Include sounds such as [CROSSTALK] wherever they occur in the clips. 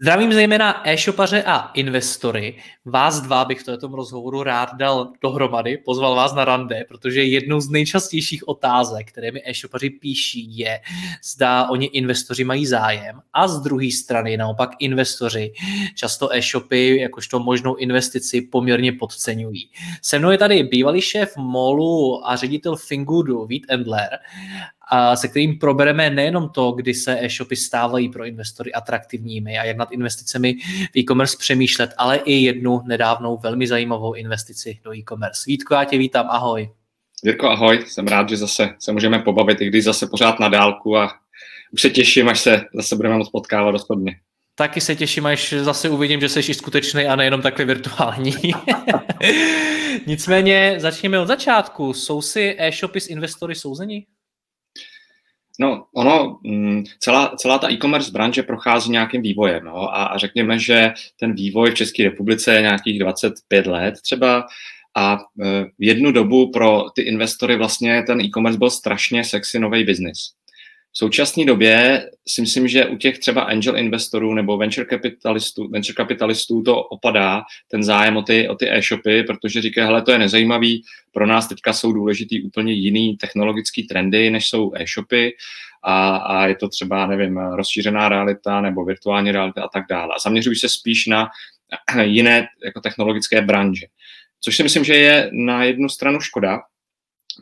Zdravím zejména e-shopaře a investory. Vás dva bych v tomto rozhovoru rád dal dohromady, pozval vás na rande, protože jednou z nejčastějších otázek, které mi e-shopaři píší, je, zda oni investoři mají zájem a z druhé strany naopak investoři často e-shopy jakožto možnou investici poměrně podceňují. Se mnou je tady bývalý šéf MOLu a ředitel Fingoodu Vít Endler a se kterým probereme nejenom to, kdy se e-shopy stávají pro investory atraktivními a jak nad investicemi v e-commerce přemýšlet, ale i jednu nedávnou velmi zajímavou investici do e-commerce. Vítko, já tě vítám, ahoj. Jirko, ahoj, jsem rád, že zase se můžeme pobavit, i když zase pořád na dálku a už se těším, až se zase budeme moc potkávat osobně. Taky se těším, až zase uvidím, že jsi i skutečný a nejenom takhle virtuální. [LAUGHS] Nicméně začněme od začátku. Jsou si e-shopy s investory souzení? No, ono, mm, celá, celá ta e-commerce branže prochází nějakým vývojem no, a, a řekněme, že ten vývoj v České republice je nějakých 25 let třeba a e, v jednu dobu pro ty investory vlastně ten e-commerce byl strašně sexy nový biznis. V současné době si myslím, že u těch třeba angel investorů nebo venture kapitalistů, venture kapitalistů to opadá, ten zájem o ty, o ty e-shopy, protože říkají, hele, to je nezajímavý, pro nás teďka jsou důležitý úplně jiný technologický trendy, než jsou e-shopy a, a je to třeba, nevím, rozšířená realita nebo virtuální realita a tak dále. A zaměřují se spíš na jiné jako technologické branže. Což si myslím, že je na jednu stranu škoda,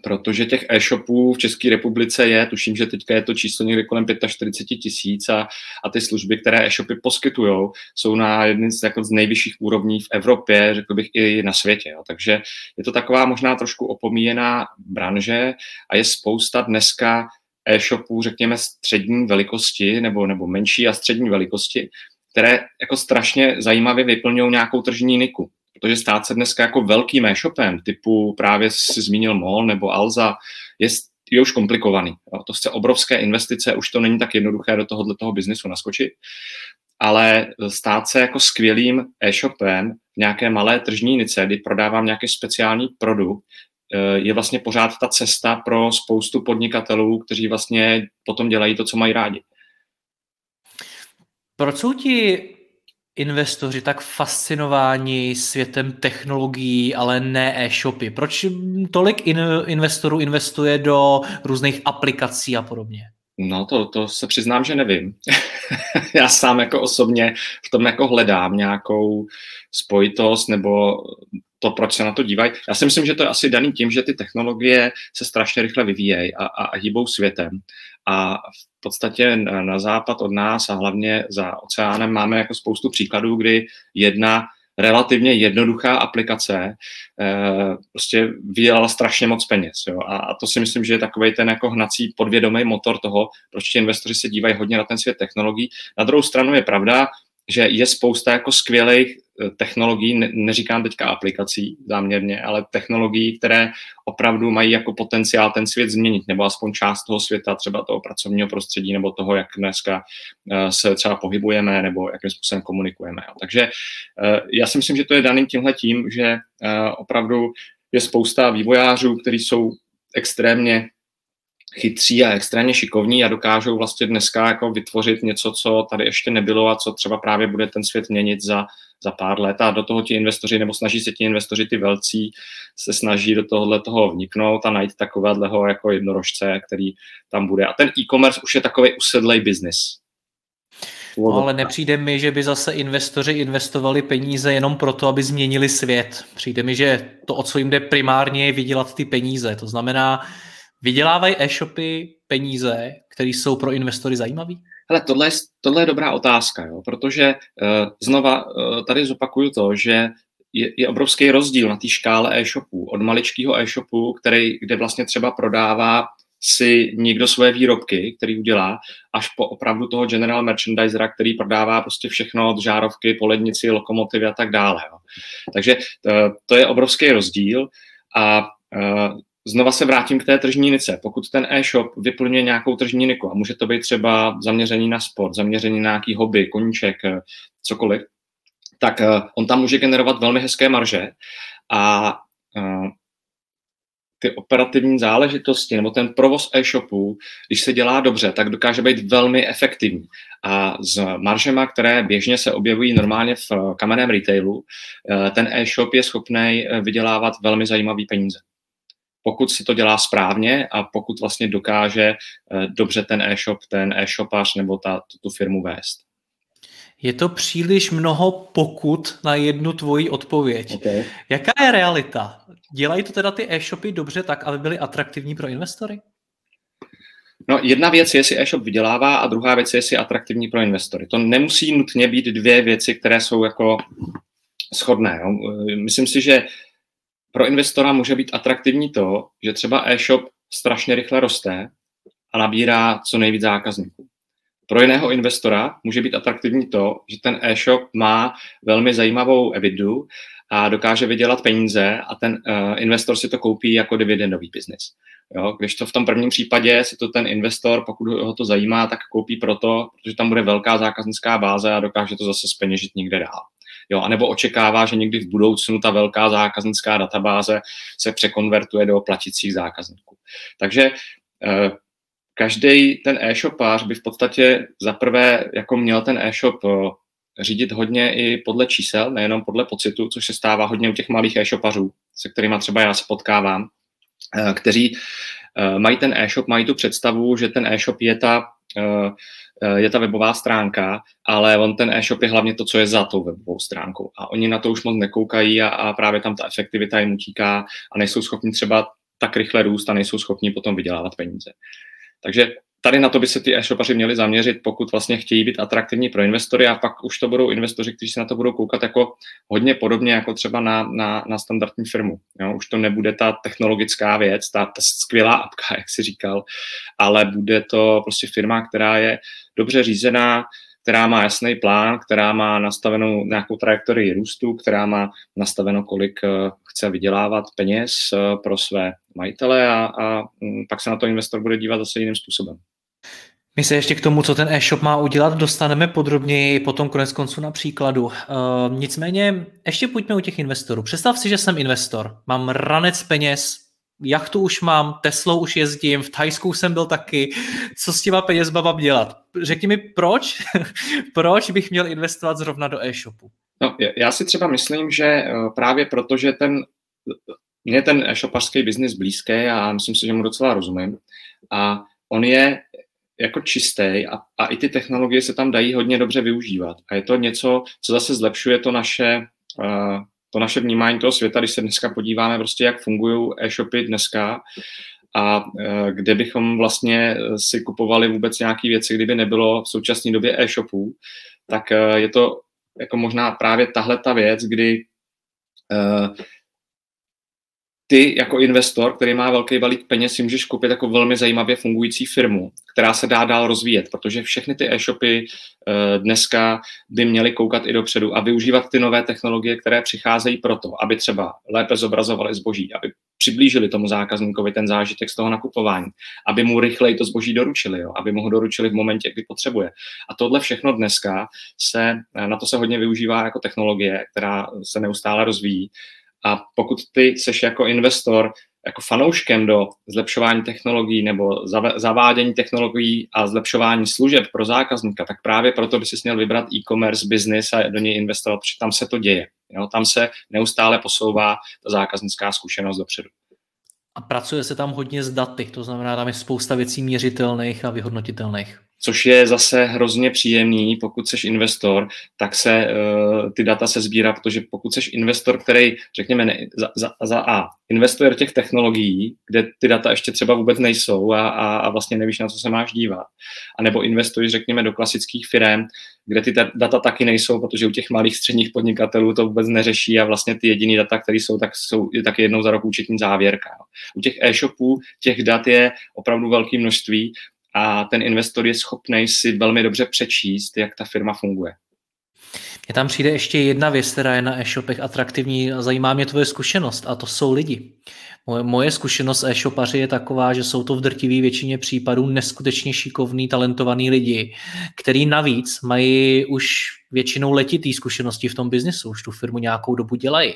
protože těch e-shopů v České republice je, tuším, že teďka je to číslo někde kolem 45 tisíc a, a ty služby, které e-shopy poskytují, jsou na jedné z, jako z nejvyšších úrovní v Evropě, řekl bych i na světě. Jo. Takže je to taková možná trošku opomíjená branže a je spousta dneska e-shopů, řekněme, střední velikosti nebo, nebo menší a střední velikosti, které jako strašně zajímavě vyplňují nějakou tržní niku protože stát se dneska jako velkým e-shopem, typu právě si zmínil MOL nebo Alza, je, je už komplikovaný. Jo. To chce obrovské investice, už to není tak jednoduché do tohohle toho biznesu naskočit, ale stát se jako skvělým e-shopem v nějaké malé tržní nice, kdy prodávám nějaký speciální produkt, eh, je vlastně pořád ta cesta pro spoustu podnikatelů, kteří vlastně potom dělají to, co mají rádi. Proč jsou ti investoři tak fascinováni světem technologií, ale ne e-shopy? Proč tolik in, investorů investuje do různých aplikací a podobně? No to, to se přiznám, že nevím. [LAUGHS] Já sám jako osobně v tom jako hledám nějakou spojitost nebo to, proč se na to dívají. Já si myslím, že to je asi daný tím, že ty technologie se strašně rychle vyvíjejí a, a, a hýbou světem. A v podstatě na západ od nás a hlavně za oceánem máme jako spoustu příkladů, kdy jedna relativně jednoduchá aplikace eh, prostě vydělala strašně moc peněz. Jo? A, a to si myslím, že je takový ten jako hnací podvědomý motor toho, proč ti investoři se dívají hodně na ten svět technologií. Na druhou stranu je pravda, že je spousta jako skvělých eh, technologií, ne, neříkám teďka aplikací záměrně, ale technologií, které opravdu mají jako potenciál ten svět změnit, nebo aspoň část toho světa, třeba toho pracovního prostředí, nebo toho, jak dneska uh, se třeba pohybujeme, nebo jakým způsobem komunikujeme. Takže uh, já si myslím, že to je daný tímhle tím, že opravdu je spousta vývojářů, kteří jsou extrémně chytří a extrémně šikovní a dokážou vlastně dneska jako vytvořit něco, co tady ještě nebylo a co třeba právě bude ten svět měnit za, za pár let a do toho ti investoři, nebo snaží se ti investoři, ty velcí, se snaží do tohohle toho vniknout a najít takového jako jednorožce, který tam bude. A ten e-commerce už je takový usedlej biznis. No, ale nepřijde mi, že by zase investoři investovali peníze jenom proto, aby změnili svět. Přijde mi, že to, o co jim jde primárně, je vydělat ty peníze. To znamená, Vydělávají e-shopy peníze, které jsou pro investory zajímavé? Hele, tohle je, tohle je dobrá otázka, jo, protože uh, znova uh, tady zopakuju to, že je, je obrovský rozdíl na té škále e-shopů. Od maličkého e-shopu, který, kde vlastně třeba prodává si někdo svoje výrobky, který udělá, až po opravdu toho general merchandisera, který prodává prostě všechno od žárovky, polednici, lokomotivy a tak dále. Jo. Takže to, to je obrovský rozdíl a uh, znova se vrátím k té tržní nice. Pokud ten e-shop vyplňuje nějakou tržní niku, a může to být třeba zaměření na sport, zaměření na nějaký hobby, koníček, eh, cokoliv, tak uh, on tam může generovat velmi hezké marže a uh, ty operativní záležitosti nebo ten provoz e-shopu, když se dělá dobře, tak dokáže být velmi efektivní. A s maržema, které běžně se objevují normálně v kamenném retailu, ten e-shop je schopný vydělávat velmi zajímavý peníze pokud si to dělá správně a pokud vlastně dokáže eh, dobře ten e-shop, ten e-shopař nebo ta, tu firmu vést. Je to příliš mnoho pokud na jednu tvoji odpověď. Okay. Jaká je realita? Dělají to teda ty e-shopy dobře tak, aby byly atraktivní pro investory? No, jedna věc je, jestli e-shop vydělává a druhá věc je, jestli je atraktivní pro investory. To nemusí nutně být dvě věci, které jsou jako shodné. Jo. Myslím si, že pro investora může být atraktivní to, že třeba e-shop strašně rychle roste a nabírá co nejvíc zákazníků. Pro jiného investora může být atraktivní to, že ten e-shop má velmi zajímavou evidu a dokáže vydělat peníze a ten uh, investor si to koupí jako dividendový biznis. Jo, když to v tom prvním případě si to ten investor, pokud ho to zajímá, tak koupí proto, protože tam bude velká zákaznická báze a dokáže to zase speněžit někde dál jo, anebo očekává, že někdy v budoucnu ta velká zákaznická databáze se překonvertuje do platících zákazníků. Takže eh, každý ten e-shopář by v podstatě zaprvé jako měl ten e-shop eh, řídit hodně i podle čísel, nejenom podle pocitu, což se stává hodně u těch malých e-shopařů, se kterými třeba já se potkávám, eh, kteří mají ten e-shop, mají tu představu, že ten e-shop je ta je ta webová stránka, ale on ten e-shop je hlavně to, co je za tou webovou stránkou. A oni na to už moc nekoukají a, a právě tam ta efektivita jim utíká a nejsou schopni třeba tak rychle růst a nejsou schopni potom vydělávat peníze. Takže tady na to by se ty e-shopaři měli zaměřit, pokud vlastně chtějí být atraktivní pro investory a pak už to budou investoři, kteří se na to budou koukat jako hodně podobně jako třeba na, na, na standardní firmu. Jo? Už to nebude ta technologická věc, ta, ta skvělá apka, jak si říkal, ale bude to prostě firma, která je dobře řízená, která má jasný plán, která má nastavenou nějakou trajektorii růstu, která má nastaveno, kolik eh, chce vydělávat peněz eh, pro své majitele a, a mm, pak se na to investor bude dívat zase jiným způsobem. My se ještě k tomu, co ten e-shop má udělat, dostaneme podrobněji potom konec konců na příkladu. Uh, nicméně, ještě pojďme u těch investorů. Představ si, že jsem investor, mám ranec peněz, jachtu už mám, Teslou už jezdím, v Thajsku jsem byl taky, co s těma penězma mám dělat? Řekni mi, proč? [LAUGHS] proč bych měl investovat zrovna do e-shopu? No, já si třeba myslím, že eh, právě proto, že ten, mě ten e-shopařský biznis blízký a myslím si, že mu docela rozumím. A on je jako čistý a, a i ty technologie se tam dají hodně dobře využívat. A je to něco, co zase zlepšuje to naše, uh, to naše vnímání toho světa, když se dneska podíváme prostě, jak fungují e-shopy dneska a uh, kde bychom vlastně si kupovali vůbec nějaké věci, kdyby nebylo v současné době e-shopů, tak uh, je to jako možná právě tahle ta věc, kdy uh, ty jako investor, který má velký balík peněz, si můžeš koupit jako velmi zajímavě fungující firmu, která se dá dál rozvíjet, protože všechny ty e-shopy uh, dneska by měly koukat i dopředu a využívat ty nové technologie, které přicházejí proto, aby třeba lépe zobrazovali zboží, aby přiblížili tomu zákazníkovi ten zážitek z toho nakupování, aby mu rychleji to zboží doručili, jo, aby mu ho doručili v momentě, kdy potřebuje. A tohle všechno dneska se, na to se hodně využívá jako technologie, která se neustále rozvíjí a pokud ty seš jako investor jako fanouškem do zlepšování technologií nebo zavádění technologií a zlepšování služeb pro zákazníka, tak právě proto by si měl vybrat e-commerce business a do něj investovat, protože tam se to děje. Jo? Tam se neustále posouvá ta zákaznická zkušenost dopředu. A pracuje se tam hodně s daty, to znamená, tam je spousta věcí měřitelných a vyhodnotitelných. Což je zase hrozně příjemný, pokud jsi investor, tak se uh, ty data se sbírá, protože pokud jsi investor, který, řekněme, ne, za, za, za A, investuje do těch technologií, kde ty data ještě třeba vůbec nejsou a, a, a vlastně nevíš, na co se máš dívat, a nebo investuješ, řekněme, do klasických firm, kde ty data taky nejsou, protože u těch malých středních podnikatelů to vůbec neřeší a vlastně ty jediný data, které jsou, tak jsou taky jednou za rok účetní závěrka. U těch e-shopů těch dat je opravdu velké množství a ten investor je schopný si velmi dobře přečíst, jak ta firma funguje. Mně tam přijde ještě jedna věc, která je na e-shopech atraktivní a zajímá mě tvoje zkušenost a to jsou lidi. Moje, zkušenost e-shopaři je taková, že jsou to v drtivé většině případů neskutečně šikovní, talentovaní lidi, který navíc mají už většinou letitý zkušenosti v tom biznesu, už tu firmu nějakou dobu dělají.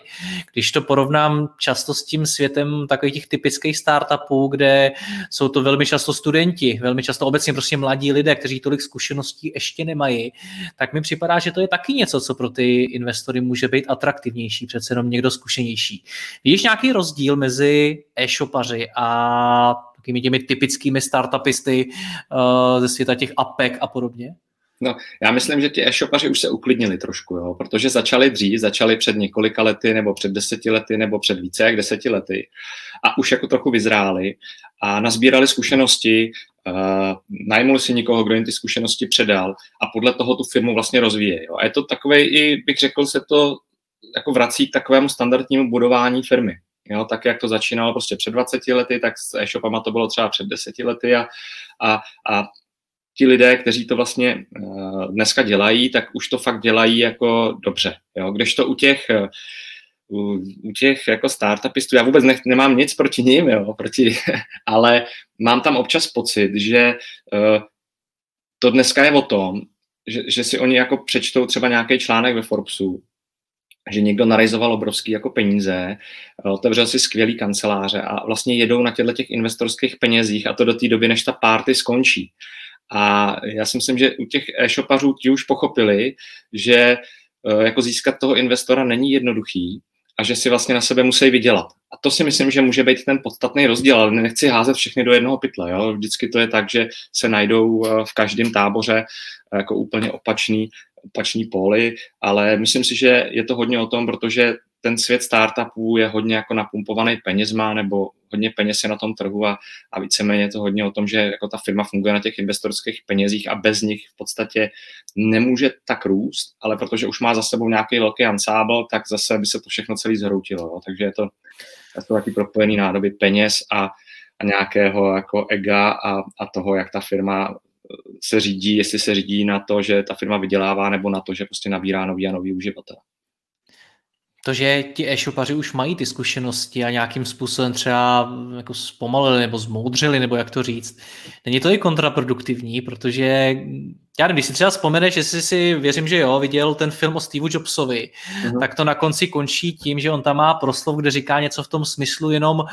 Když to porovnám často s tím světem takových těch typických startupů, kde jsou to velmi často studenti, velmi často obecně prostě mladí lidé, kteří tolik zkušeností ještě nemají, tak mi připadá, že to je taky něco, co pro ty investory může být atraktivnější, přece jenom někdo zkušenější. Vidíš nějaký rozdíl mezi e-shopaři a takými těmi typickými startupisty uh, ze světa těch APEK a podobně? No, já myslím, že ti e-shopaři už se uklidnili trošku, jo, protože začali dřív, začali před několika lety, nebo před deseti lety, nebo před více jak deseti lety a už jako trochu vyzráli a nazbírali zkušenosti, uh, najmuli si někoho, kdo jim ty zkušenosti předal a podle toho tu firmu vlastně rozvíje. Jo. A je to takové, i bych řekl, se to jako vrací k takovému standardnímu budování firmy. Jo, tak jak to začínalo prostě před 20 lety, tak s e-shopama to bylo třeba před 10 lety a, a, a ti lidé, kteří to vlastně uh, dneska dělají, tak už to fakt dělají jako dobře. Jo? to u těch, uh, u, u těch jako startupistů, já vůbec nech, nemám nic proti ním, jo? Proti, [LAUGHS] ale mám tam občas pocit, že uh, to dneska je o tom, že, že si oni jako přečtou třeba nějaký článek ve Forbesu, že někdo narejzoval obrovský jako peníze, otevřel si skvělý kanceláře a vlastně jedou na těchto těch investorských penězích a to do té doby, než ta party skončí. A já si myslím, že u těch e-shopařů ti už pochopili, že e, jako získat toho investora není jednoduchý a že si vlastně na sebe musí vydělat. A to si myslím, že může být ten podstatný rozdíl, ale nechci házet všechny do jednoho pytle. Jo? Vždycky to je tak, že se najdou e, v každém táboře e, jako úplně opačný, opačný póly, ale myslím si, že je to hodně o tom, protože ten svět startupů je hodně jako napumpovaný penězma nebo hodně peněz je na tom trhu a, a víceméně je to hodně o tom, že jako ta firma funguje na těch investorských penězích a bez nich v podstatě nemůže tak růst, ale protože už má za sebou nějaký velký ansábl, tak zase by se to všechno celý zhroutilo. Jo. Takže je to, je to taky propojený nádoby peněz a, a nějakého jako ega a, a toho, jak ta firma se řídí, jestli se řídí na to, že ta firma vydělává, nebo na to, že prostě nabírá nový a nový uživatel. To, že ti e-shopaři už mají ty zkušenosti a nějakým způsobem třeba jako zpomalili nebo zmoudřili, nebo jak to říct, není to i kontraproduktivní, protože já nevím, když si třeba vzpomeneš, že jsi si, věřím, že jo, viděl ten film o Steve Jobsovi, uh-huh. tak to na konci končí tím, že on tam má proslov, kde říká něco v tom smyslu, jenom uh,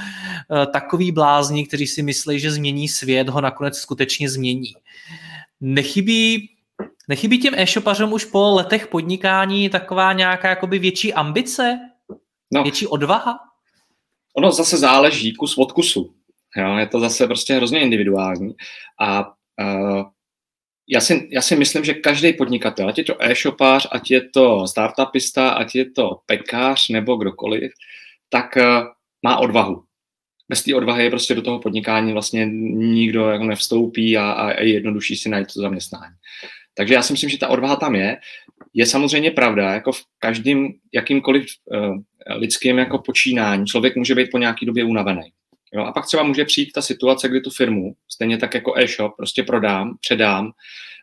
takový blázni, kteří si myslí, že změní svět, ho nakonec skutečně změní. Nechybí Nechybí těm e-shopařům už po letech podnikání taková nějaká jakoby větší ambice? No, větší odvaha? Ono zase záleží kus od kusu. Jo? Je to zase prostě hrozně individuální. A uh, já si, já si myslím, že každý podnikatel, ať je to e-shopář, ať je to startupista, ať je to pekář nebo kdokoliv, tak uh, má odvahu. Bez té odvahy je prostě do toho podnikání vlastně nikdo jako nevstoupí a, a je jednodušší si najít to zaměstnání. Takže já si myslím, že ta odvaha tam je. Je samozřejmě pravda, jako v každém jakýmkoliv uh, lidském jako počínání člověk může být po nějaký době unavený. Jo? A pak třeba může přijít ta situace, kdy tu firmu, stejně tak jako e-shop, prostě prodám, předám,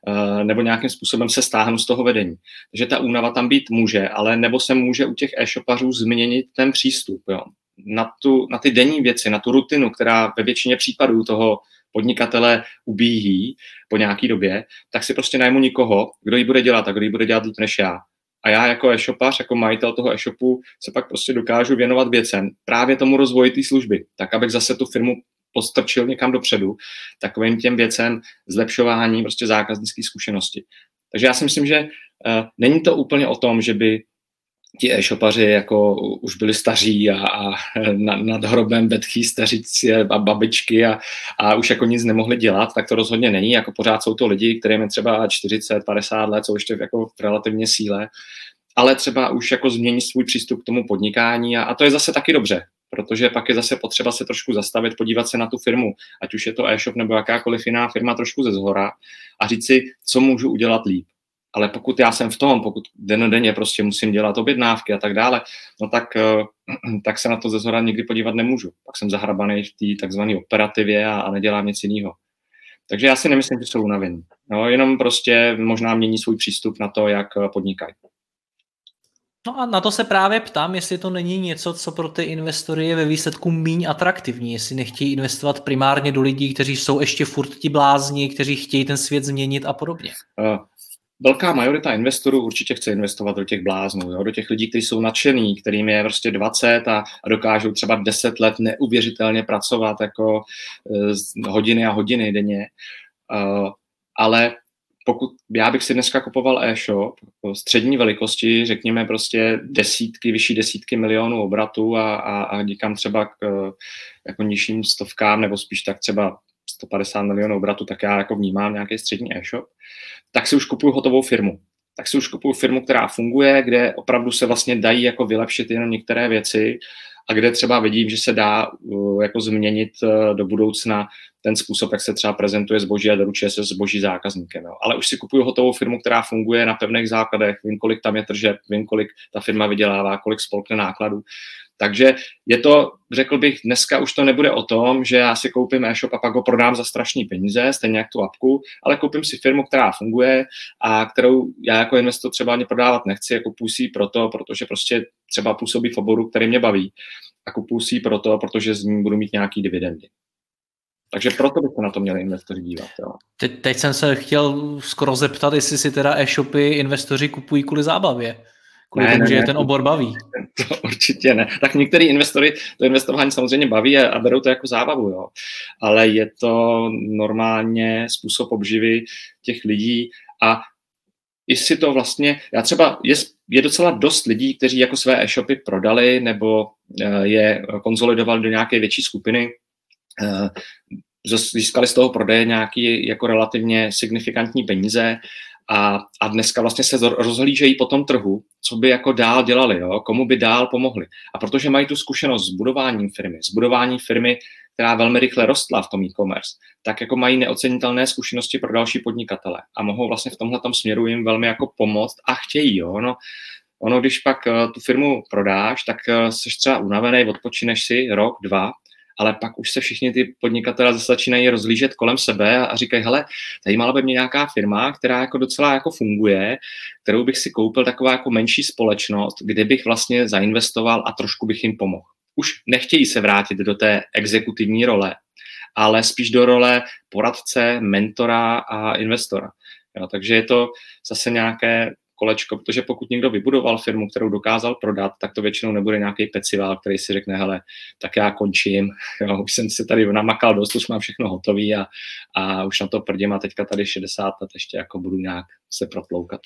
uh, nebo nějakým způsobem se stáhnu z toho vedení. Takže ta únava tam být může, ale nebo se může u těch e-shopařů změnit ten přístup. Jo? Na, tu, na ty denní věci, na tu rutinu, která ve většině případů toho podnikatele ubíjí po nějaký době, tak si prostě najmu nikoho, kdo ji bude dělat a kdo ji bude dělat líp než já. A já jako e-shopař, jako majitel toho e-shopu se pak prostě dokážu věnovat věcem, právě tomu rozvoji té služby, tak abych zase tu firmu postrčil někam dopředu, takovým těm věcem zlepšování prostě zákaznické zkušenosti. Takže já si myslím, že uh, není to úplně o tom, že by ti e-shopaři jako už byli staří a, a na, nad hrobem bedchý staříci a babičky a, a už jako nic nemohli dělat, tak to rozhodně není. Jako pořád jsou to lidi, kterým je třeba 40, 50 let, jsou ještě jako v relativně síle, ale třeba už jako změní svůj přístup k tomu podnikání a, a to je zase taky dobře, protože pak je zase potřeba se trošku zastavit, podívat se na tu firmu, ať už je to e-shop nebo jakákoliv jiná firma trošku ze zhora a říct si, co můžu udělat líp ale pokud já jsem v tom, pokud denně prostě musím dělat objednávky a tak dále, no tak, eh, [CLEARS THROAT] tak se na to ze zhora nikdy podívat nemůžu. Pak jsem zahrabaný v té takzvané operativě a, a nedělám nic jiného. Takže já si nemyslím, že jsou unavení. No, jenom prostě možná mění svůj přístup na to, jak eh, podnikají. No a na to se právě ptám, jestli to není něco, co pro ty investory je ve výsledku míň atraktivní, jestli nechtějí investovat primárně do lidí, kteří jsou ještě furt ti blázni, kteří chtějí ten svět změnit a podobně. Velká majorita investorů určitě chce investovat do těch bláznů, jo? do těch lidí, kteří jsou nadšený, kterým je prostě 20 a, a dokážou třeba 10 let neuvěřitelně pracovat jako uh, hodiny a hodiny denně. Uh, ale pokud já bych si dneska kupoval e-shop střední velikosti, řekněme prostě desítky, vyšší desítky milionů obratů a, a, a díkám třeba k jako nižším stovkám, nebo spíš tak třeba 150 milionů obratu, tak já jako vnímám nějaký střední e-shop, tak si už kupuju hotovou firmu. Tak si už kupuju firmu, která funguje, kde opravdu se vlastně dají jako vylepšit jenom některé věci a kde třeba vidím, že se dá uh, jako změnit uh, do budoucna ten způsob, jak se třeba prezentuje zboží a doručuje se zboží zákazníkem. Jo. Ale už si kupuju hotovou firmu, která funguje na pevných základech, vím, kolik tam je tržeb, vím, kolik ta firma vydělává, kolik spolkne nákladů. Takže je to, řekl bych, dneska už to nebude o tom, že já si koupím e-shop a pak ho prodám za strašný peníze, stejně jak tu apku, ale koupím si firmu, která funguje a kterou já jako investor třeba ani prodávat nechci, jako půsí proto, protože prostě třeba působí v oboru, který mě baví a kupuju si proto, protože z ní budu mít nějaký dividendy. Takže proto byste na to měli investoři dívat. Jo. Te, teď jsem se chtěl skoro zeptat, jestli si teda e-shopy investoři kupují kvůli zábavě. Kvůli ne, tomu, ne, že ne, ten obor baví. [LAUGHS] To určitě ne. Tak některý investory to investování samozřejmě baví a, a berou to jako zábavu, jo. Ale je to normálně způsob obživy těch lidí a i si to vlastně, já třeba, je, je docela dost lidí, kteří jako své e-shopy prodali nebo eh, je konzolidovali do nějaké větší skupiny, eh, získali z toho prodeje nějaký jako relativně signifikantní peníze a, a dneska vlastně se rozhlížejí po tom trhu, co by jako dál dělali, jo? komu by dál pomohli. A protože mají tu zkušenost s budováním firmy, s budováním firmy, která velmi rychle rostla v tom e-commerce, tak jako mají neocenitelné zkušenosti pro další podnikatele a mohou vlastně v tomhle směru jim velmi jako pomoct a chtějí. Jo? No, ono, když pak uh, tu firmu prodáš, tak uh, jsi třeba unavený, odpočineš si rok, dva ale pak už se všichni ty podnikatelé zase začínají rozlížet kolem sebe a říkají, hele, zajímala by mě nějaká firma, která jako docela jako funguje, kterou bych si koupil taková jako menší společnost, kde bych vlastně zainvestoval a trošku bych jim pomohl. Už nechtějí se vrátit do té exekutivní role, ale spíš do role poradce, mentora a investora. Jo, takže je to zase nějaké kolečko, protože pokud někdo vybudoval firmu, kterou dokázal prodat, tak to většinou nebude nějaký pecivál, který si řekne, hele, tak já končím, [LAUGHS] jo, už jsem si tady namakal dost, už mám všechno hotový a, a už na to prdím a teďka tady 60 let ještě jako budu nějak se protloukat.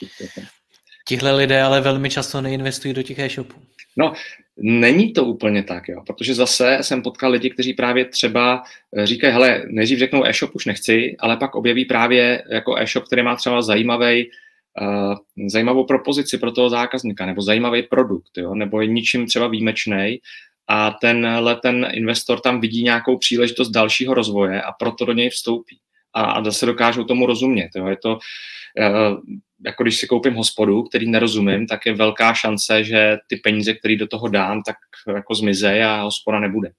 Tihle lidé ale velmi často neinvestují do těch e-shopů. No, není to úplně tak, jo, protože zase jsem potkal lidi, kteří právě třeba eh, říkají, hele, nejdřív řeknou e-shop už nechci, ale pak objeví právě jako e-shop, který má třeba zajímavý zajímavou propozici pro toho zákazníka, nebo zajímavý produkt, jo, nebo je ničím třeba výjimečný a tenhle ten investor tam vidí nějakou příležitost dalšího rozvoje a proto do něj vstoupí. A, a zase dokážou tomu rozumět. Jo. Je to, uh, jako když si koupím hospodu, který nerozumím, tak je velká šance, že ty peníze, které do toho dám, tak jako zmizej a hospoda nebude.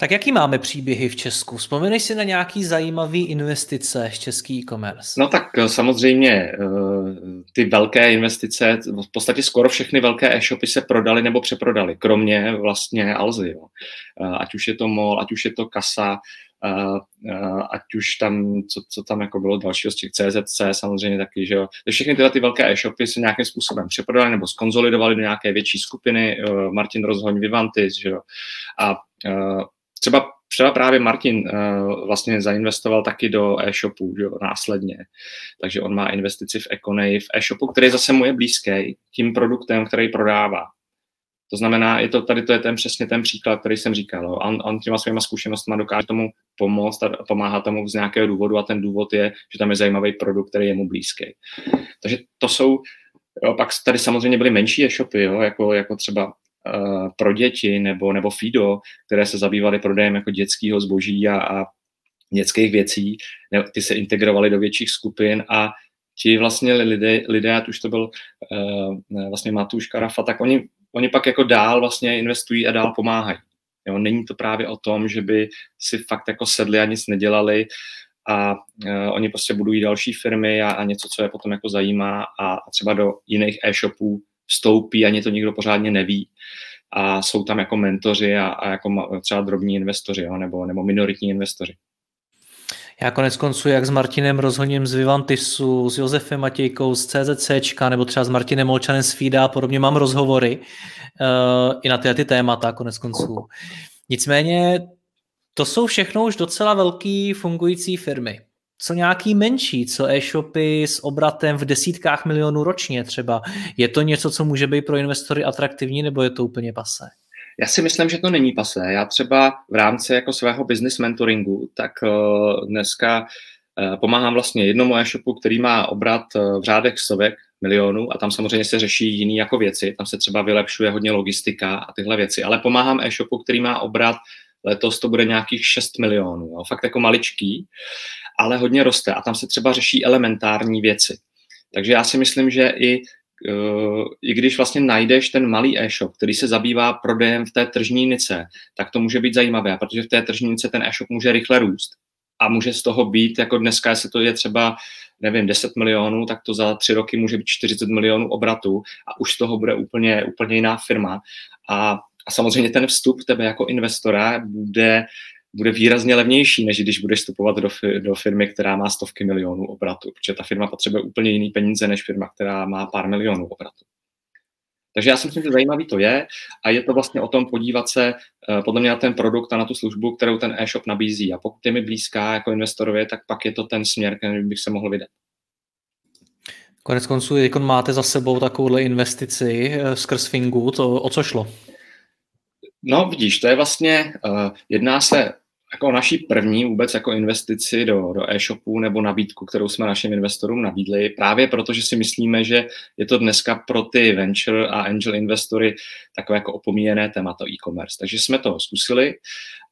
Tak jaký máme příběhy v Česku? Vzpomenej si na nějaký zajímavý investice z český e-commerce. No tak eh, samozřejmě eh, ty velké investice, v podstatě skoro všechny velké e-shopy se prodaly nebo přeprodaly, kromě vlastně Alzy. Jo. Eh, ať už je to MOL, ať už je to Kasa, ať už tam, co, co tam jako bylo dalšího z těch CZC samozřejmě taky, že jo. Všechny tyhle ty velké e-shopy se nějakým způsobem přeprodaly nebo skonzolidovaly do nějaké větší skupiny, Martin Rozhoň, Vivantis, že jo. A třeba třeba právě Martin uh, vlastně zainvestoval taky do e-shopu jo, následně. Takže on má investici v Econej, v e-shopu, který je zase moje blízký tím produktem, který prodává. To znamená, je to, tady to je ten přesně ten příklad, který jsem říkal. On, on těma svýma zkušenostmi dokáže tomu pomoct a pomáhá tomu z nějakého důvodu a ten důvod je, že tam je zajímavý produkt, který je mu blízký. Takže to jsou, jo, pak tady samozřejmě byly menší e-shopy, jo, jako, jako třeba pro děti nebo, nebo Fido, které se zabývaly prodejem jako dětského zboží a, a dětských věcí, ne, ty se integrovaly do větších skupin a ti vlastně lidé, lidé ať už to byl uh, vlastně Matuš Karafa, tak oni oni pak jako dál vlastně investují a dál pomáhají. Jo, není to právě o tom, že by si fakt jako sedli a nic nedělali a uh, oni prostě budují další firmy a, a něco, co je potom jako zajímá a, a třeba do jiných e-shopů vstoupí, ani to nikdo pořádně neví a jsou tam jako mentoři a, a jako třeba drobní investoři jo, nebo, nebo minoritní investoři. Já konec konců, jak s Martinem Rozhoním z Vivantisu, s Josefem Matějkou z CZC, nebo třeba s Martinem Molčanem z FIDA a podobně mám rozhovory uh, i na ty, ty témata konec konců. Nicméně to jsou všechno už docela velký fungující firmy. Co nějaký menší, co e-shopy s obratem v desítkách milionů ročně třeba. Je to něco, co může být pro investory atraktivní, nebo je to úplně pasé? Já si myslím, že to není pasé. Já třeba v rámci jako svého business mentoringu, tak uh, dneska uh, pomáhám vlastně jednomu e-shopu, který má obrat uh, v řádech stovek milionů a tam samozřejmě se řeší jiný jako věci, tam se třeba vylepšuje hodně logistika a tyhle věci, ale pomáhám e-shopu, který má obrat letos to bude nějakých 6 milionů, jo, fakt jako maličký, ale hodně roste a tam se třeba řeší elementární věci. Takže já si myslím, že i Eh, i když vlastně najdeš ten malý e-shop, který se zabývá prodejem v té tržní nice, tak to může být zajímavé, protože v té tržní nice ten e-shop může rychle růst a může z toho být, jako dneska, jestli to je třeba, nevím, 10 milionů, tak to za tři roky může být 40 milionů obratu a už z toho bude úplně, úplně jiná firma. A, a samozřejmě ten vstup tebe jako investora bude bude výrazně levnější, než když budeš vstupovat do, do firmy, která má stovky milionů obratu, protože ta firma potřebuje úplně jiný peníze než firma, která má pár milionů obratu. Takže já si myslím, že zajímavý to je a je to vlastně o tom podívat se uh, podle mě na ten produkt a na tu službu, kterou ten e-shop nabízí. A pokud je mi blízká jako investorovi, tak pak je to ten směr, který bych se mohl vydat. Konec konců, jak máte za sebou takovouhle investici uh, skrz Fingu, to o co šlo? No vidíš, to je vlastně, uh, jedná se jako naší první vůbec jako investici do, do e-shopu nebo nabídku, kterou jsme našim investorům nabídli, právě proto, že si myslíme, že je to dneska pro ty venture a angel investory takové jako opomíjené téma to e-commerce. Takže jsme to zkusili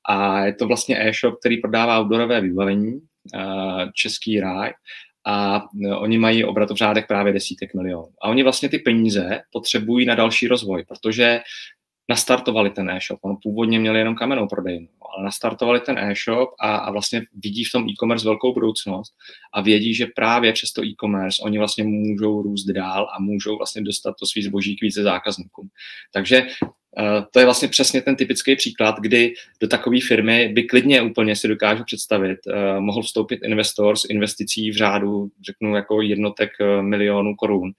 a je to vlastně e-shop, který prodává outdoorové vybavení, český ráj, a no, oni mají obrat v řádech právě desítek milionů. A oni vlastně ty peníze potřebují na další rozvoj, protože nastartovali ten e-shop. On původně měl jenom kamennou prodejnu, ale nastartovali ten e-shop a, a vlastně vidí v tom e-commerce velkou budoucnost a vědí, že právě přes to e-commerce oni vlastně můžou růst dál a můžou vlastně dostat to svý zboží k více zákazníkům. Takže Uh, to je vlastně přesně ten typický příklad, kdy do takové firmy by klidně úplně si dokážu představit, uh, mohl vstoupit investor s investicí v řádu, řeknu, jako jednotek uh, milionů korun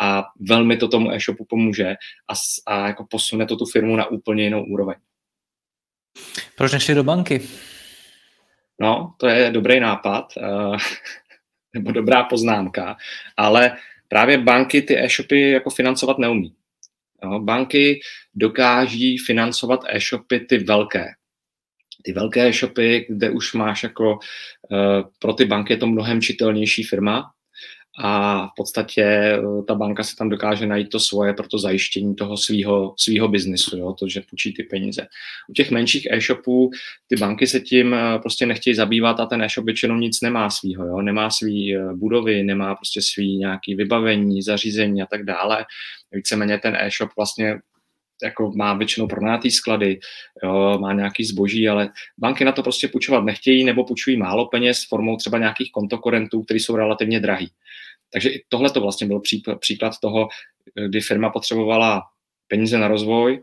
a velmi to tomu e-shopu pomůže a, a jako posune to tu firmu na úplně jinou úroveň. Proč nešli do banky? No, to je dobrý nápad, uh, [LAUGHS] nebo dobrá poznámka, ale právě banky ty e-shopy jako financovat neumí. No, banky dokáží financovat e-shopy ty velké. Ty velké e-shopy, kde už máš jako, uh, pro ty banky je to mnohem čitelnější firma, a v podstatě eh, ta banka se tam dokáže najít to svoje pro to zajištění toho svého svýho biznisu, jo, to, že půjčí ty peníze. U těch menších e-shopů ty banky se tím eh, prostě nechtějí zabývat a ten e-shop většinou nic nemá svýho, jo, nemá svý eh, budovy, nemá prostě svý nějaký vybavení, zařízení a tak dále. Víceméně ten e-shop vlastně jako má většinou pronátý sklady, jo, má nějaký zboží, ale banky na to prostě půjčovat nechtějí nebo půjčují málo peněz formou třeba nějakých kontokorentů, které jsou relativně drahý. Takže i tohle to vlastně byl příklad toho, kdy firma potřebovala peníze na rozvoj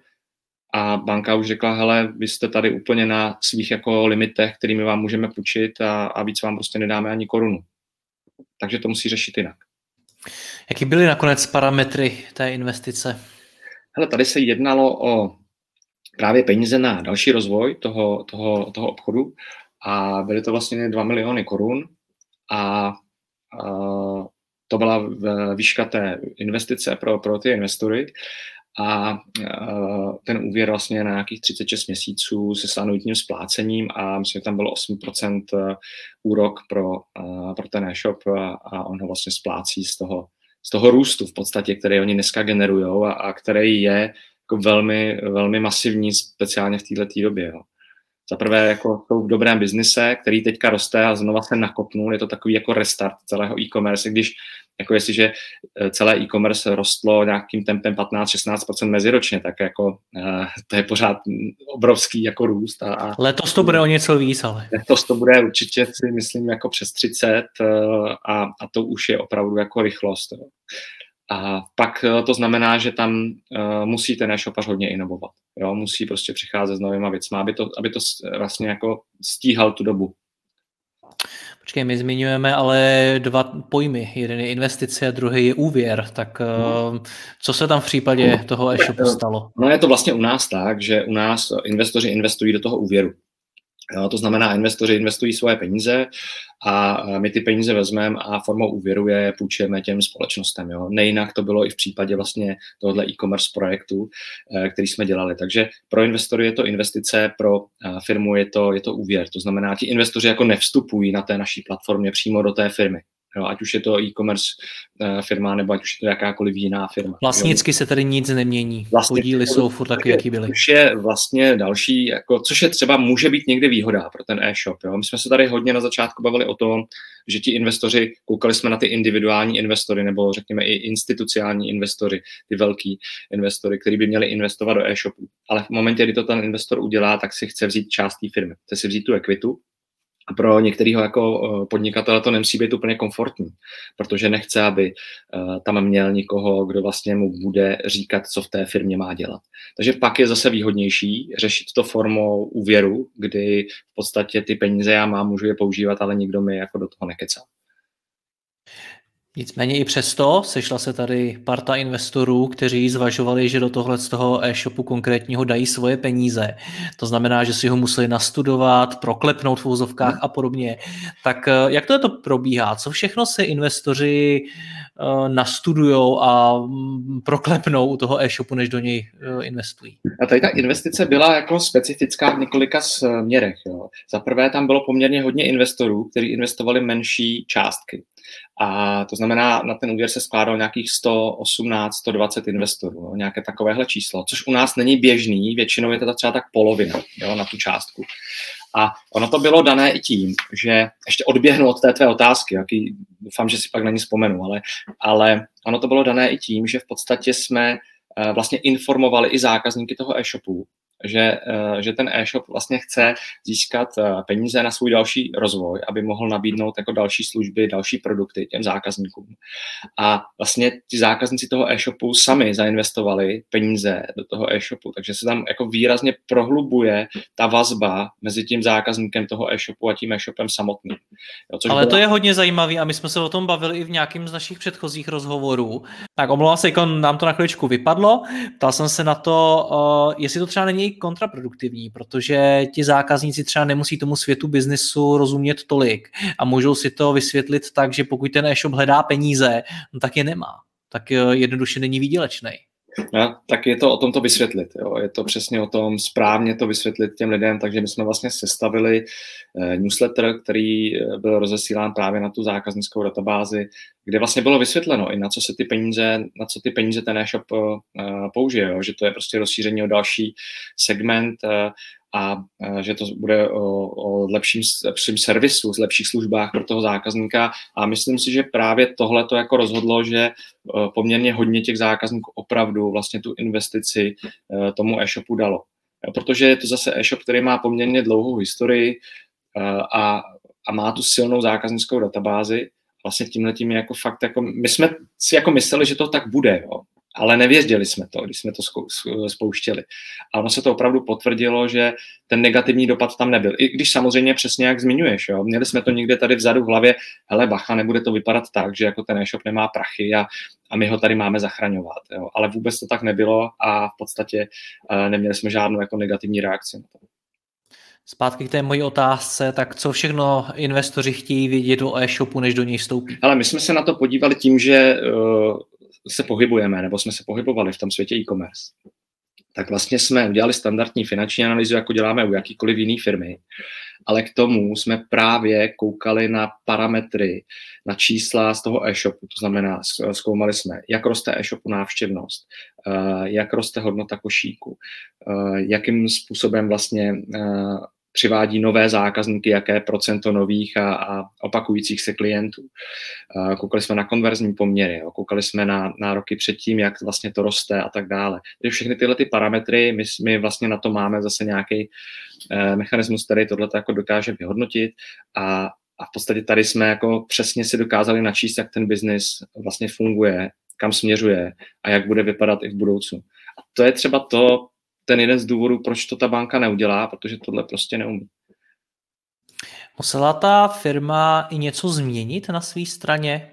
a banka už řekla, hele, vy jste tady úplně na svých jako limitech, kterými vám můžeme půjčit a, a víc vám prostě nedáme ani korunu. Takže to musí řešit jinak. Jaký byly nakonec parametry té investice? Hele, tady se jednalo o právě peníze na další rozvoj toho, toho, toho obchodu a byly to vlastně 2 miliony korun a, a to byla výška té investice pro, pro ty investory a ten úvěr vlastně na nějakých 36 měsíců se stanovitním splácením a myslím, že tam bylo 8% e, úrok pro, pro ten e-shop a on ho vlastně splácí z toho, z toho růstu v podstatě, který oni dneska generují a, a který je jako velmi, velmi masivní, speciálně v této době. Jo. Za prvé jako jsou v dobrém biznise, který teďka roste a znova se nakopnul. Je to takový jako restart celého e-commerce, když jako jestliže eh, celé e-commerce rostlo nějakým tempem 15-16% meziročně, tak jako uh, to je pořád obrovský jako růst. A, a letos to bude o něco víc, ale. Letos to bude určitě si myslím jako přes 30 uh, eh, a, a to už je opravdu jako rychlost. Jo. A pak to znamená, že tam musí ten e-shopař hodně inovovat. Jo? Musí prostě přicházet s novýma věcmi, aby to, aby to vlastně jako stíhal tu dobu. Počkej, my zmiňujeme ale dva pojmy. Jeden je investice a druhý je úvěr. Tak no. co se tam v případě toho e-shopu stalo? No je to vlastně u nás tak, že u nás investoři investují do toho úvěru. To znamená, investoři investují svoje peníze a my ty peníze vezmeme a formou úvěru je půjčujeme těm společnostem. Jo. Nejinak to bylo i v případě vlastně tohoto e-commerce projektu, eh, který jsme dělali. Takže pro investory je to investice, pro eh, firmu je to, je to úvěr. To znamená, ti investoři jako nevstupují na té naší platformě přímo do té firmy. Jo, ať už je to e-commerce uh, firma, nebo ať už je to jakákoliv jiná firma. Vlastnicky jo. se tady nic nemění. Vlastně, Podíly jsou furt taky, jaký byly. Což je vlastně další, jako, což je třeba může být někdy výhoda pro ten e-shop. Jo. My jsme se tady hodně na začátku bavili o tom, že ti investoři, koukali jsme na ty individuální investory, nebo řekněme i institucionální investory, ty velký investory, kteří by měli investovat do e-shopu. Ale v momentě, kdy to ten investor udělá, tak si chce vzít část té firmy. Chce si vzít tu ekvitu, a pro některého jako eh, podnikatele to nemusí být úplně komfortní, protože nechce, aby eh, tam měl někoho, kdo vlastně mu bude říkat, co v té firmě má dělat. Takže pak je zase výhodnější řešit to formou úvěru, kdy v podstatě ty peníze já mám, můžu je používat, ale nikdo mi jako do toho nekecá. Nicméně i přesto sešla se tady parta investorů, kteří zvažovali, že do tohle z toho e-shopu konkrétního dají svoje peníze. To znamená, že si ho museli nastudovat, proklepnout v úzovkách a podobně. Tak eh, jak to, to probíhá? Co všechno si investoři uh, nastudujou a mm, proklepnou u toho e-shopu, než do něj uh, investují? A tady ta investice byla jako specifická v několika směrech. Za prvé tam bylo poměrně hodně investorů, kteří investovali menší částky. A to znamená, na ten úvěr se skládalo nějakých 118, 120 investorů, jo, nějaké takovéhle číslo, což u nás není běžný, většinou je to třeba tak polovina jo, na tu částku. A ono to bylo dané i tím, že ještě odběhnu od té tvé otázky, jaký, doufám, že si pak na ní vzpomenu, ale, ale ono to bylo dané i tím, že v podstatě jsme uh, vlastně informovali i zákazníky toho e-shopu, že, eh, že ten e-shop vlastně chce získat eh, peníze na svůj další rozvoj, aby mohl nabídnout jako další služby, další produkty těm zákazníkům. A vlastně ti zákazníci toho e-shopu sami zainvestovali peníze do toho e-shopu, takže se tam jako výrazně prohlubuje ta vazba mezi tím zákazníkem toho e-shopu a tím e-shopem samotným. Jo, což Ale byla... to je hodně zajímavý a my jsme se o tom bavili i v nějakým z našich předchozích rozhovorů. Tak omlouvám se, jako nám to na chviličku vypadlo. Ptal jsem se na to, uh, jestli to třeba není kontraproduktivní, protože ti zákazníci třeba nemusí tomu světu biznesu rozumět tolik a můžou si to vysvětlit tak, že pokud ten e-shop hledá peníze, no tak je nemá. Tak eh, jednoduše není výdělečný. No, tak je to o tom to vysvětlit. Jo. Je to přesně o tom správně to vysvětlit těm lidem, takže my jsme vlastně sestavili eh, newsletter, který eh, byl rozesílán právě na tu zákaznickou databázi, kde vlastně bylo vysvětleno i na co se ty peníze, na co ty peníze ten e-shop eh, použije, jo. že to je prostě rozšíření o další segment, a že to bude o, o lepším, lepším servisu, lepších službách pro toho zákazníka. A myslím si, že právě tohle to jako rozhodlo, že poměrně hodně těch zákazníků opravdu vlastně tu investici tomu e-shopu dalo. Protože je to zase e-shop, který má poměrně dlouhou historii a, a má tu silnou zákaznickou databázi. Vlastně tímhle tím jako fakt, jako, my jsme si jako mysleli, že to tak bude, jo. Ale nevěděli jsme to, když jsme to spouštěli. A ono se to opravdu potvrdilo, že ten negativní dopad tam nebyl. I když samozřejmě přesně jak zmiňuješ, jo, měli jsme to někde tady vzadu v hlavě, hele bacha, nebude to vypadat tak, že jako ten e-shop nemá prachy a, a my ho tady máme zachraňovat. Jo. Ale vůbec to tak nebylo a v podstatě uh, neměli jsme žádnou jako negativní reakci na to. Zpátky k té mojí otázce, tak co všechno investoři chtějí vědět o e-shopu, než do něj vstoupí? Ale my jsme se na to podívali tím, že uh, se pohybujeme, nebo jsme se pohybovali v tom světě e-commerce. Tak vlastně jsme udělali standardní finanční analýzu, jako děláme u jakýkoliv jiné firmy, ale k tomu jsme právě koukali na parametry, na čísla z toho e-shopu, to znamená, zkoumali jsme, jak roste e-shopu návštěvnost, uh, jak roste hodnota košíku, uh, jakým způsobem vlastně přivádí nové zákazníky, jaké procento nových a, a opakujících se klientů. Koukali jsme na konverzní poměry, jo, koukali jsme na, na roky předtím, jak vlastně to roste a tak dále. Takže všechny tyhle ty parametry, my, my vlastně na to máme zase nějaký eh, mechanismus, který tohle jako dokáže vyhodnotit a, a v podstatě tady jsme jako přesně si dokázali načíst, jak ten biznis vlastně funguje, kam směřuje a jak bude vypadat i v budoucnu. A to je třeba to, ten jeden z důvodů, proč to ta banka neudělá, protože tohle prostě neumí. Musela ta firma i něco změnit na své straně,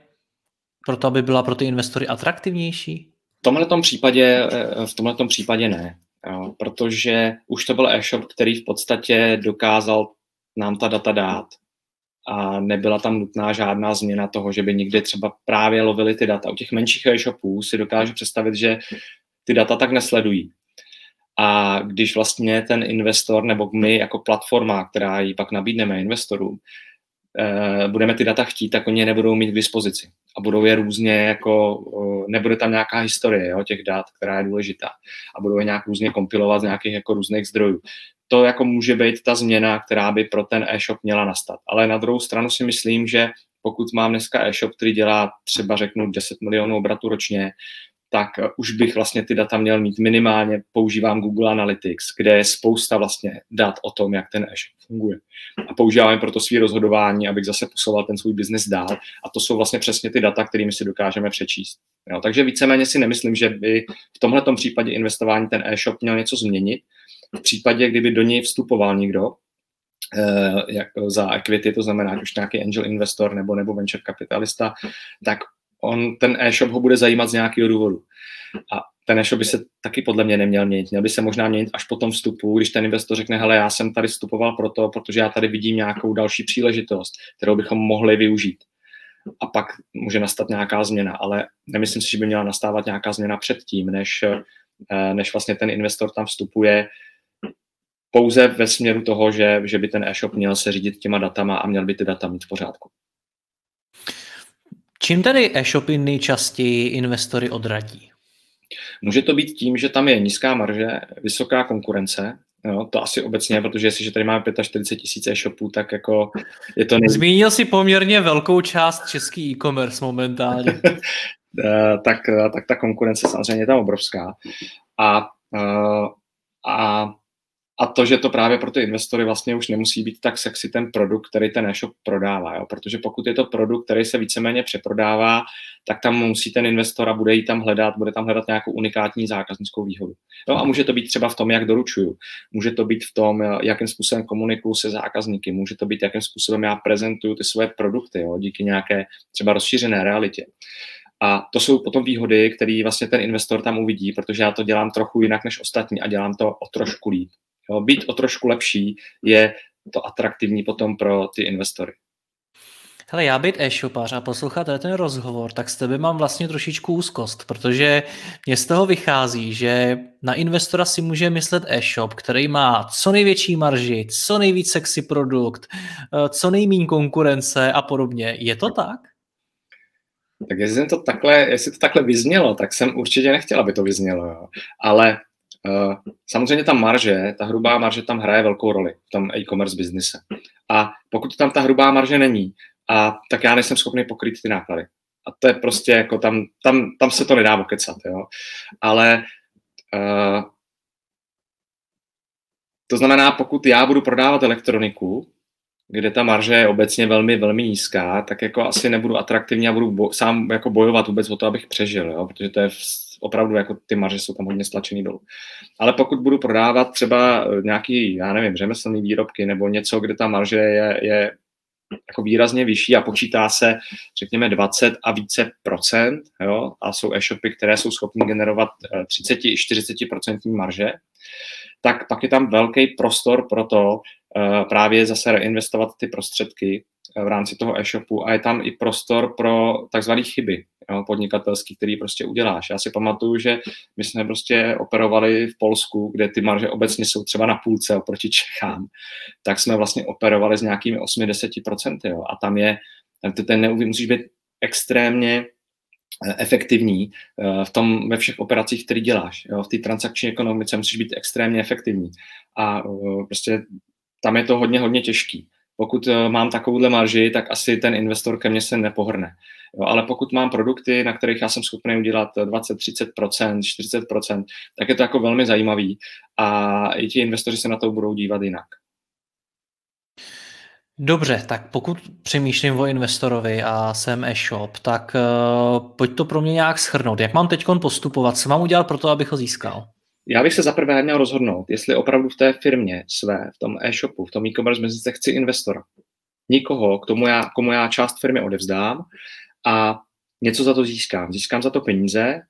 proto aby byla pro ty investory atraktivnější? V tomhle případě, eh, v tomhle případě ne, jo, protože už to byl e-shop, který v podstatě dokázal nám ta data dát a nebyla tam nutná žádná změna toho, že by někdy třeba právě lovili ty data. U těch menších e-shopů si dokážu představit, že ty data tak nesledují. A když vlastně ten investor nebo my jako platforma, která ji pak nabídneme investorům, eh, budeme ty data chtít, tak oni je nebudou mít k dispozici. A budou je různě jako, nebude tam nějaká historie jo, těch dat, která je důležitá. A budou je nějak různě kompilovat z nějakých jako různých zdrojů. To jako může být ta změna, která by pro ten e-shop měla nastat. Ale na druhou stranu si myslím, že pokud mám dneska e-shop, který dělá třeba řeknu 10 milionů obratů ročně, tak už bych vlastně ty data měl mít minimálně, používám Google Analytics, kde je spousta vlastně dat o tom, jak ten e-shop funguje. A používám pro to svý rozhodování, abych zase posouval ten svůj biznis dál. A to jsou vlastně přesně ty data, kterými si dokážeme přečíst. Jo, takže víceméně si nemyslím, že by v tomhle případě investování ten e-shop měl něco změnit. V případě, kdyby do něj vstupoval někdo, eh, jak za equity, to znamená už nějaký angel investor nebo, nebo venture kapitalista, tak on ten e-shop ho bude zajímat z nějakého důvodu. A ten e-shop by se taky podle mě neměl měnit. Měl by se možná měnit až po tom vstupu, když ten investor řekne, hele, já jsem tady vstupoval proto, protože já tady vidím nějakou další příležitost, kterou bychom mohli využít. A pak může nastat nějaká změna, ale nemyslím si, že by měla nastávat nějaká změna předtím, než, eh, než vlastně ten investor tam vstupuje pouze ve směru toho, že, že by ten e-shop měl se řídit těma datama a měl by ty data mít v pořádku. Čím tedy e-shopy nejčastěji investory odradí? Může to být tím, že tam je nízká marže, vysoká konkurence, Jo, to asi obecně, protože jestliže tady máme 45 tisíc e-shopů, tak jako je to... Nej... Zmínil si poměrně velkou část český e-commerce momentálně. [LAUGHS] Eh, tak, eh, tak ta konkurence samozřejmě je tam obrovská. A, eh, a a to, že to právě pro ty investory vlastně už nemusí být tak sexy ten produkt, který ten e-shop prodává. Jo? Protože pokud je to produkt, který se víceméně přeprodává, tak tam musí ten investor a bude jí tam hledat, bude tam hledat nějakou unikátní zákaznickou výhodu. Jo? A může to být třeba v tom, jak doručuju. Může to být v tom, jakým způsobem komunikuju se zákazníky. Může to být, jakým způsobem já prezentuju ty svoje produkty jo? díky nějaké třeba rozšířené realitě. A to jsou potom výhody, které vlastně ten investor tam uvidí, protože já to dělám trochu jinak než ostatní a dělám to o trošku líp. Jo, být o trošku lepší je to atraktivní potom pro ty investory. Hele, já být e-shopář a poslouchat ten rozhovor, tak s tebe mám vlastně trošičku úzkost, protože mě z toho vychází, že na investora si může myslet e-shop, který má co největší marži, co nejvíc sexy produkt, eh, co nejméně konkurence a podobně. Je to tak? Tak jestli, to takhle, jestli to takhle vyznělo, tak jsem určitě nechtěl, aby to vyznělo. Jo. Ale samozřejmě ta marže, ta hrubá marže tam hraje velkou roli v tom e-commerce biznise. A pokud tam ta hrubá marže není, a tak já nejsem schopný pokrýt ty náklady. A to je prostě jako tam, tam, tam se to nedá okecat, jo. Ale uh, to znamená, pokud já budu prodávat elektroniku, kde ta marže je obecně velmi, velmi nízká, tak jako asi nebudu atraktivní a budu bo- sám jako bojovat vůbec o to, abych přežil, jo? protože to je opravdu jako ty marže jsou tam hodně stlačený dolů. Ale pokud budu prodávat třeba nějaký, já nevím, řemeslný výrobky nebo něco, kde ta marže je, je jako výrazně vyšší a počítá se, řekněme, 20 a více procent, jo, a jsou e-shopy, které jsou schopny generovat 30 i 40 procentní marže, tak pak je tam velký prostor pro to uh, právě zase reinvestovat ty prostředky v rámci toho e-shopu a je tam i prostor pro takzvané chyby jo, podnikatelský, který prostě uděláš. Já si pamatuju, že my jsme prostě operovali v Polsku, kde ty marže obecně jsou třeba na půlce oproti Čechám, tak jsme vlastně operovali s nějakými 8-10%. Jo, a tam je, ten, ten musíš být extrémně Eh, efektivní eh, v tom ve všech operacích, které děláš. Jo? V té transakční ekonomice musíš být extrémně efektivní. A eh, prostě tam je to hodně, hodně těžký. Pokud mám takovouhle marži, tak asi ten investor ke mně se nepohrne. Jo, ale pokud mám produkty, na kterých já jsem schopný udělat 20, 30%, 40%, tak je to jako velmi zajímavý a i ti investoři se na to budou dívat jinak. Dobře, tak pokud přemýšlím o investorovi a jsem e-shop, tak uh, pojď to pro mě nějak schrnout. Jak mám teď postupovat? Co mám udělat pro to, abych ho získal? Já bych se zaprvé měl rozhodnout, jestli opravdu v té firmě své, v tom e-shopu, v tom e-commerce business chci investora. Nikoho, k tomu já, komu já část firmy odevzdám a něco za to získám. Získám za to peníze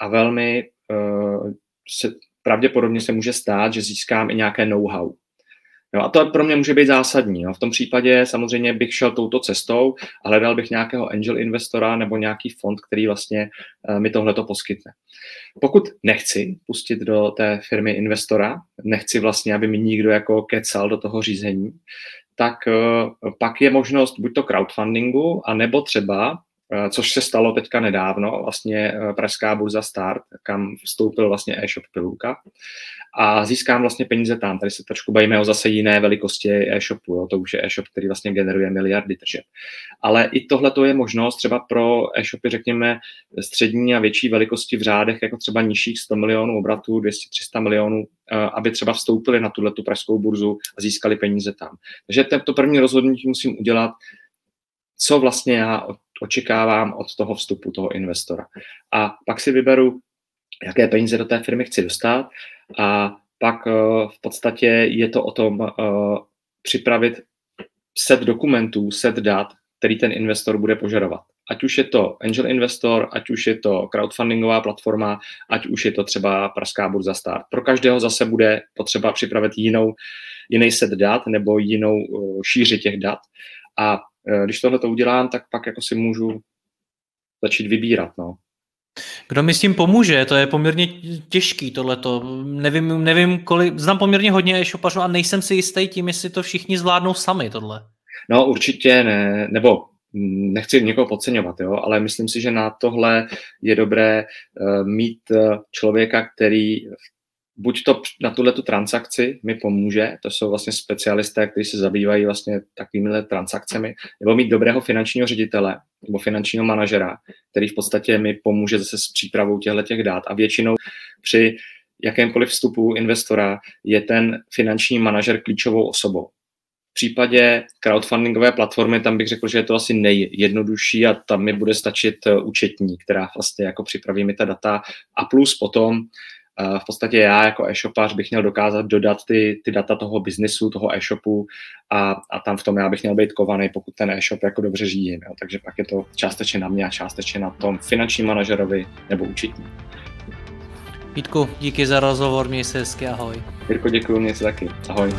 a velmi uh, se, pravděpodobně se může stát, že získám i nějaké know-how. Jo, a to pro mě může být zásadní. Jo. V tom případě samozřejmě bych šel touto cestou a hledal bych nějakého angel investora nebo nějaký fond, který vlastně uh, mi tohleto poskytne. Pokud nechci pustit do té firmy investora, nechci vlastně, aby mi nikdo jako kecal do toho řízení, tak uh, pak je možnost buď to crowdfundingu, anebo třeba Eh, což se stalo teďka nedávno, vlastně eh, Pražská burza Start, kam vstoupil vlastně e-shop Pilulka a získám vlastně peníze tam. Tady se trošku bavíme o zase jiné velikosti e-shopu, jo. to už je e-shop, který vlastně generuje miliardy tržeb. Ale i tohle to je možnost třeba pro e-shopy, řekněme, střední a větší velikosti v řádech, jako třeba nižších 100 milionů obratů, 200-300 milionů, eh, aby třeba vstoupili na tuhle tu pražskou burzu a získali peníze tam. Takže to první rozhodnutí musím udělat, co vlastně já očekávám od toho vstupu toho investora. A pak si vyberu, jaké peníze do té firmy chci dostat a pak uh, v podstatě je to o tom uh, připravit set dokumentů, set dat, který ten investor bude požadovat. Ať už je to angel investor, ať už je to crowdfundingová platforma, ať už je to třeba Pražská burza start. Pro každého zase bude potřeba připravit jinou, jiný set dat nebo jinou uh, šíři těch dat. A Eh, když tohle to udělám, tak pak jako si můžu začít vybírat. No. Kdo mi s tím pomůže? To je poměrně těžký tohleto. Nevím, nevím kolik, znám poměrně hodně e-shopařů a nejsem si jistý tím, jestli to všichni zvládnou sami tohle. No určitě ne, nebo nechci někoho podceňovat, jo, ale myslím si, že na tohle je dobré uh, mít uh, člověka, který v buď to na tuhle tu transakci mi pomůže, to jsou vlastně specialisté, kteří se zabývají vlastně takovými transakcemi, nebo mít dobrého finančního ředitele nebo finančního manažera, který v podstatě mi pomůže zase s přípravou těchto těch dát. A většinou při jakémkoliv vstupu investora je ten finanční manažer klíčovou osobou. V případě crowdfundingové platformy tam bych řekl, že je to asi nejjednodušší a tam mi bude stačit uh, účetní, která vlastně jako připraví mi ta data a plus potom v podstatě já jako e-shopař bych měl dokázat dodat ty, ty data toho biznesu, toho e-shopu a, a tam v tom já bych měl být kovaný, pokud ten e-shop jako dobře řídím. Jo. Takže pak je to částečně na mě a částečně na tom finančním manažerovi nebo účetní. Vítku, díky za rozhovor, měj se hezky, ahoj. Jirko, děkuji, mě se taky. Ahoj.